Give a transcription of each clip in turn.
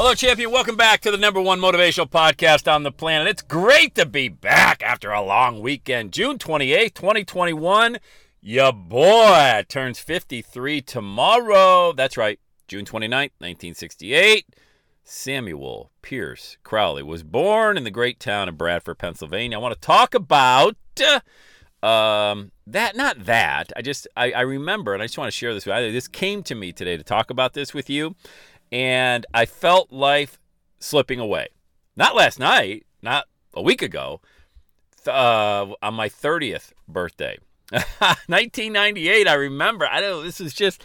Hello, champion. Welcome back to the number one motivational podcast on the planet. It's great to be back after a long weekend. June 28th, 2021. Your boy turns 53 tomorrow. That's right, June 29th, 1968. Samuel Pierce Crawley was born in the great town of Bradford, Pennsylvania. I want to talk about um, that, not that. I just, I, I remember, and I just want to share this with you. This came to me today to talk about this with you and I felt life slipping away. Not last night, not a week ago, uh, on my 30th birthday. 1998, I remember. I don't know, this is just,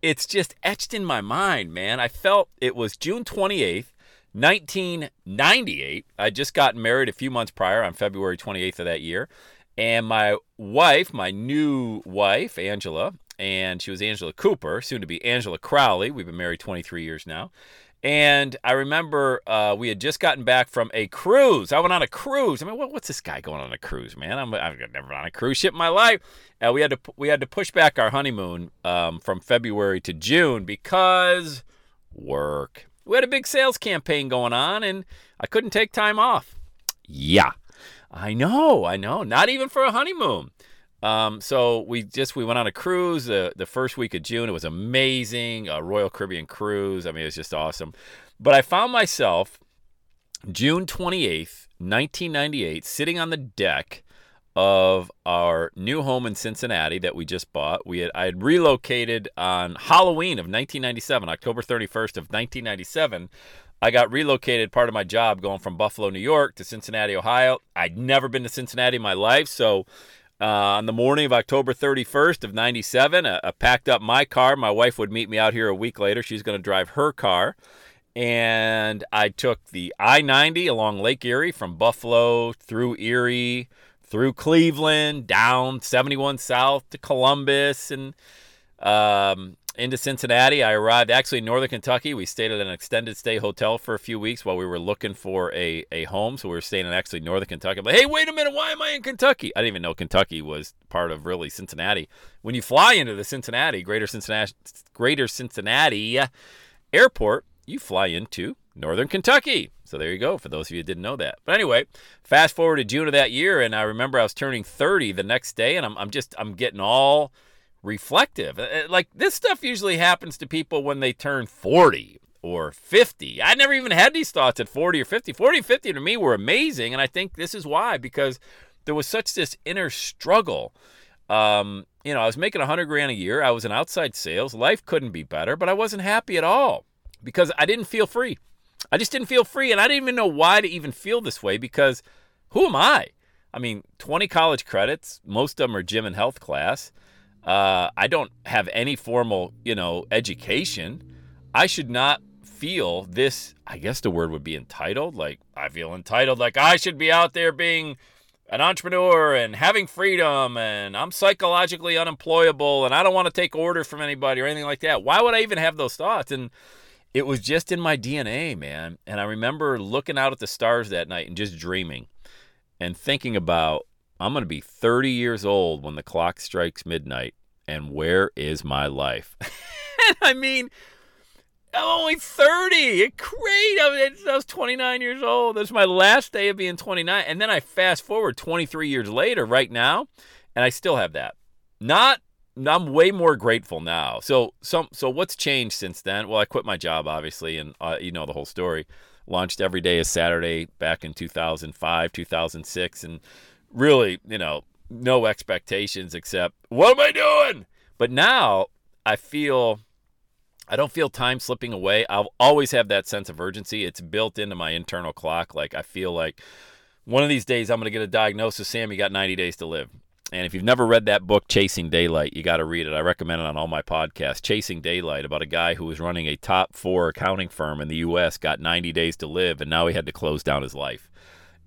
it's just etched in my mind, man. I felt it was June 28th, 1998. I just got married a few months prior on February 28th of that year. And my wife, my new wife, Angela, and she was Angela Cooper, soon to be Angela Crawley. We've been married 23 years now. And I remember uh, we had just gotten back from a cruise. I went on a cruise. I mean, what, what's this guy going on a cruise, man? I'm, I've never been on a cruise ship in my life. Uh, we had to we had to push back our honeymoon um, from February to June because work. We had a big sales campaign going on, and I couldn't take time off. Yeah, I know, I know. Not even for a honeymoon. Um, so we just we went on a cruise the the first week of June. It was amazing, a Royal Caribbean cruise. I mean, it was just awesome. But I found myself June twenty eighth, nineteen ninety eight, sitting on the deck of our new home in Cincinnati that we just bought. We had I had relocated on Halloween of 1997, October 31st of 1997. I got relocated part of my job going from Buffalo, New York to Cincinnati, Ohio. I'd never been to Cincinnati in my life, so uh, on the morning of October 31st of 97, I, I packed up my car. My wife would meet me out here a week later. She's going to drive her car. And I took the I 90 along Lake Erie from Buffalo through Erie, through Cleveland, down 71 South to Columbus, and um, into Cincinnati. I arrived actually in northern Kentucky. We stayed at an extended stay hotel for a few weeks while we were looking for a, a home. So we were staying in actually northern Kentucky. I'm like, hey, wait a minute, why am I in Kentucky? I didn't even know Kentucky was part of really Cincinnati. When you fly into the Cincinnati, Greater Cincinnati, Greater Cincinnati airport, you fly into northern Kentucky. So there you go, for those of you who didn't know that. But anyway, fast forward to June of that year, and I remember I was turning 30 the next day, and I'm, I'm just, I'm getting all reflective. Uh, uh, like this stuff usually happens to people when they turn 40 or 50. I never even had these thoughts at 40 or 50. 40 or 50 to me were amazing. And I think this is why, because there was such this inner struggle. Um, you know, I was making 100 grand a year. I was in outside sales. Life couldn't be better, but I wasn't happy at all because I didn't feel free. I just didn't feel free. And I didn't even know why to even feel this way because who am I? I mean, 20 college credits, most of them are gym and health class. Uh, I don't have any formal, you know, education. I should not feel this. I guess the word would be entitled. Like I feel entitled. Like I should be out there being an entrepreneur and having freedom, and I'm psychologically unemployable, and I don't want to take orders from anybody or anything like that. Why would I even have those thoughts? And it was just in my DNA, man. And I remember looking out at the stars that night and just dreaming and thinking about I'm going to be 30 years old when the clock strikes midnight, and where is my life? I mean, I'm only 30. It's great. I, I was 29 years old. That's my last day of being 29. And then I fast forward 23 years later, right now, and I still have that. Not I'm way more grateful now. So, so, so what's changed since then? Well, I quit my job, obviously, and uh, you know the whole story. Launched every day is Saturday back in 2005, 2006, and really, you know, no expectations except what am I doing? But now I feel I don't feel time slipping away. I'll always have that sense of urgency. It's built into my internal clock. Like I feel like one of these days I'm going to get a diagnosis. Sam, you got 90 days to live. And if you've never read that book, Chasing Daylight, you got to read it. I recommend it on all my podcasts. Chasing Daylight, about a guy who was running a top four accounting firm in the U.S., got 90 days to live, and now he had to close down his life.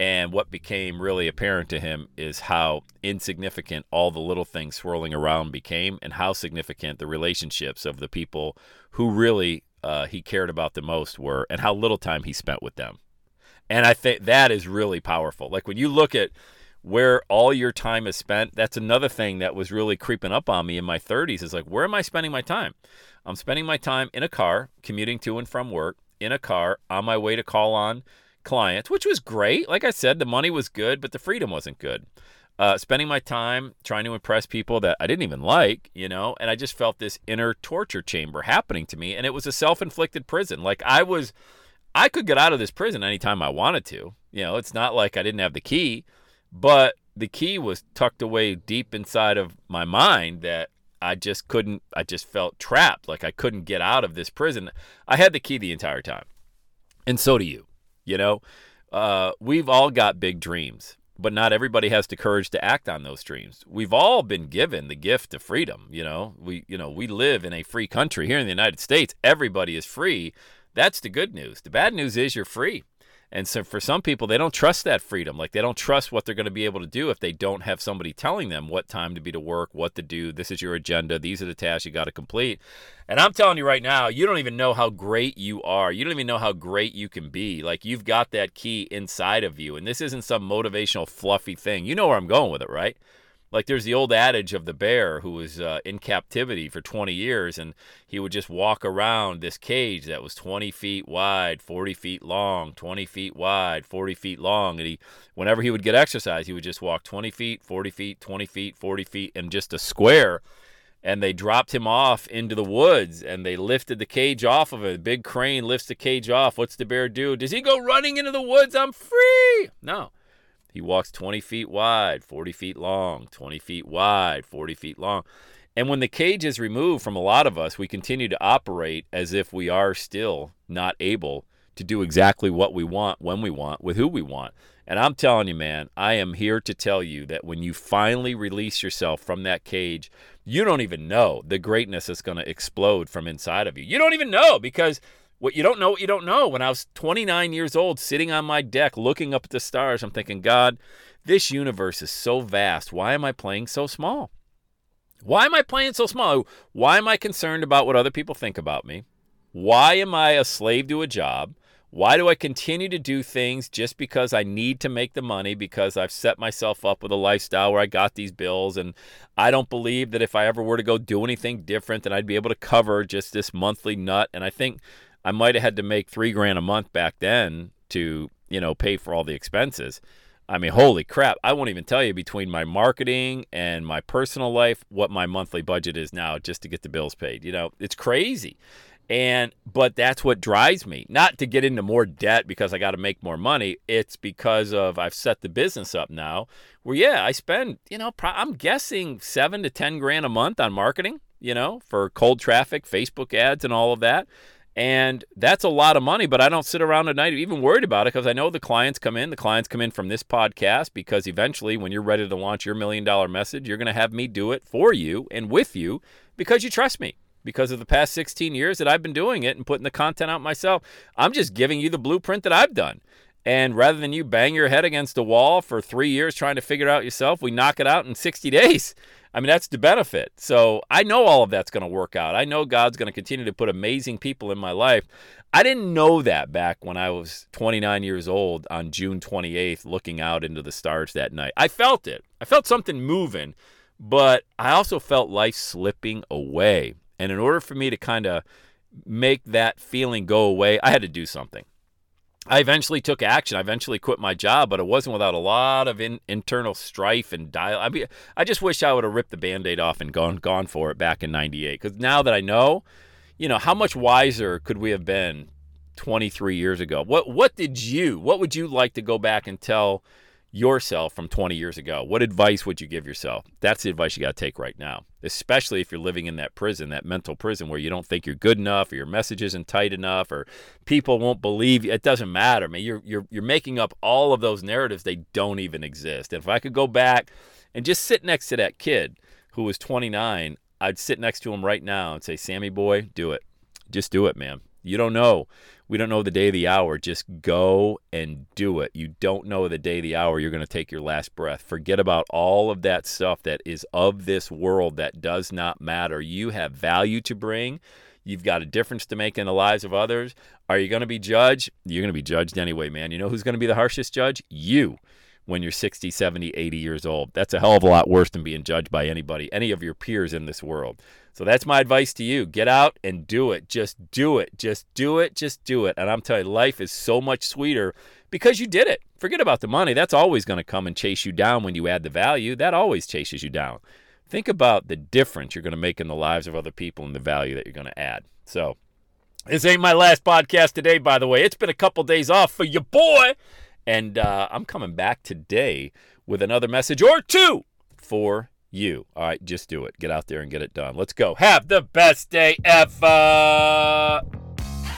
And what became really apparent to him is how insignificant all the little things swirling around became, and how significant the relationships of the people who really uh, he cared about the most were, and how little time he spent with them. And I think that is really powerful. Like when you look at where all your time is spent. That's another thing that was really creeping up on me in my 30s is like, where am I spending my time? I'm spending my time in a car, commuting to and from work, in a car, on my way to call on clients, which was great. Like I said, the money was good, but the freedom wasn't good. Uh, spending my time trying to impress people that I didn't even like, you know, and I just felt this inner torture chamber happening to me. And it was a self inflicted prison. Like I was, I could get out of this prison anytime I wanted to. You know, it's not like I didn't have the key. But the key was tucked away deep inside of my mind that I just couldn't, I just felt trapped. Like I couldn't get out of this prison. I had the key the entire time. And so do you. You know, uh, we've all got big dreams, but not everybody has the courage to act on those dreams. We've all been given the gift of freedom. You know, we, you know, we live in a free country here in the United States. Everybody is free. That's the good news. The bad news is you're free. And so for some people, they don't trust that freedom. Like they don't trust what they're going to be able to do if they don't have somebody telling them what time to be to work, what to do. This is your agenda. These are the tasks you got to complete. And I'm telling you right now, you don't even know how great you are. You don't even know how great you can be. Like you've got that key inside of you. And this isn't some motivational, fluffy thing. You know where I'm going with it, right? Like there's the old adage of the bear who was uh, in captivity for 20 years and he would just walk around this cage that was 20 feet wide 40 feet long 20 feet wide 40 feet long and he whenever he would get exercise he would just walk 20 feet 40 feet 20 feet 40 feet in just a square and they dropped him off into the woods and they lifted the cage off of it. Big crane lifts the cage off. What's the bear do? Does he go running into the woods? I'm free. No. He walks 20 feet wide, 40 feet long, 20 feet wide, 40 feet long. And when the cage is removed from a lot of us, we continue to operate as if we are still not able to do exactly what we want when we want with who we want. And I'm telling you, man, I am here to tell you that when you finally release yourself from that cage, you don't even know the greatness that's going to explode from inside of you. You don't even know because what you don't know, what you don't know. When I was 29 years old, sitting on my deck looking up at the stars, I'm thinking, God, this universe is so vast. Why am I playing so small? Why am I playing so small? Why am I concerned about what other people think about me? Why am I a slave to a job? Why do I continue to do things just because I need to make the money because I've set myself up with a lifestyle where I got these bills and I don't believe that if I ever were to go do anything different that I'd be able to cover just this monthly nut and I think I might have had to make three grand a month back then to, you know, pay for all the expenses. I mean, holy crap. I won't even tell you between my marketing and my personal life what my monthly budget is now just to get the bills paid. You know, it's crazy. And, but that's what drives me. Not to get into more debt because I got to make more money. It's because of I've set the business up now where, yeah, I spend, you know, I'm guessing seven to 10 grand a month on marketing, you know, for cold traffic, Facebook ads, and all of that. And that's a lot of money, but I don't sit around at night even worried about it because I know the clients come in. The clients come in from this podcast because eventually, when you're ready to launch your million dollar message, you're going to have me do it for you and with you because you trust me. Because of the past 16 years that I've been doing it and putting the content out myself, I'm just giving you the blueprint that I've done. And rather than you bang your head against a wall for three years trying to figure it out yourself, we knock it out in 60 days. I mean, that's the benefit. So I know all of that's going to work out. I know God's going to continue to put amazing people in my life. I didn't know that back when I was 29 years old on June 28th, looking out into the stars that night. I felt it. I felt something moving, but I also felt life slipping away. And in order for me to kind of make that feeling go away, I had to do something. I eventually took action. I eventually quit my job, but it wasn't without a lot of in, internal strife and dial. I mean, I just wish I would have ripped the band-aid off and gone gone for it back in '98. Because now that I know, you know, how much wiser could we have been 23 years ago? What what did you? What would you like to go back and tell yourself from 20 years ago? What advice would you give yourself? That's the advice you got to take right now, especially if you're living in that prison, that mental prison where you don't think you're good enough or your message isn't tight enough or people won't believe you. It doesn't matter, man. You're, you're, you're making up all of those narratives. They don't even exist. And if I could go back and just sit next to that kid who was 29, I'd sit next to him right now and say, Sammy boy, do it. Just do it, man. You don't know we don't know the day the hour. Just go and do it. You don't know the day the hour you're going to take your last breath. Forget about all of that stuff that is of this world that does not matter. You have value to bring. You've got a difference to make in the lives of others. Are you going to be judged? You're going to be judged anyway, man. You know who's going to be the harshest judge? You when you're 60, 70, 80 years old. That's a hell of a lot worse than being judged by anybody, any of your peers in this world. So that's my advice to you. Get out and do it. Just do it. Just do it. Just do it. And I'm telling you, life is so much sweeter because you did it. Forget about the money. That's always going to come and chase you down when you add the value. That always chases you down. Think about the difference you're going to make in the lives of other people and the value that you're going to add. So, this ain't my last podcast today, by the way. It's been a couple days off for your boy. And uh, I'm coming back today with another message or two for you. All right, just do it. Get out there and get it done. Let's go. Have the best day ever.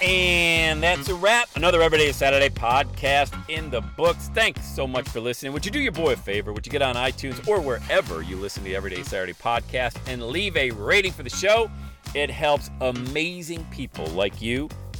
And that's a wrap. Another Everyday Saturday podcast in the books. Thanks so much for listening. Would you do your boy a favor? Would you get on iTunes or wherever you listen to the Everyday Saturday podcast and leave a rating for the show? It helps amazing people like you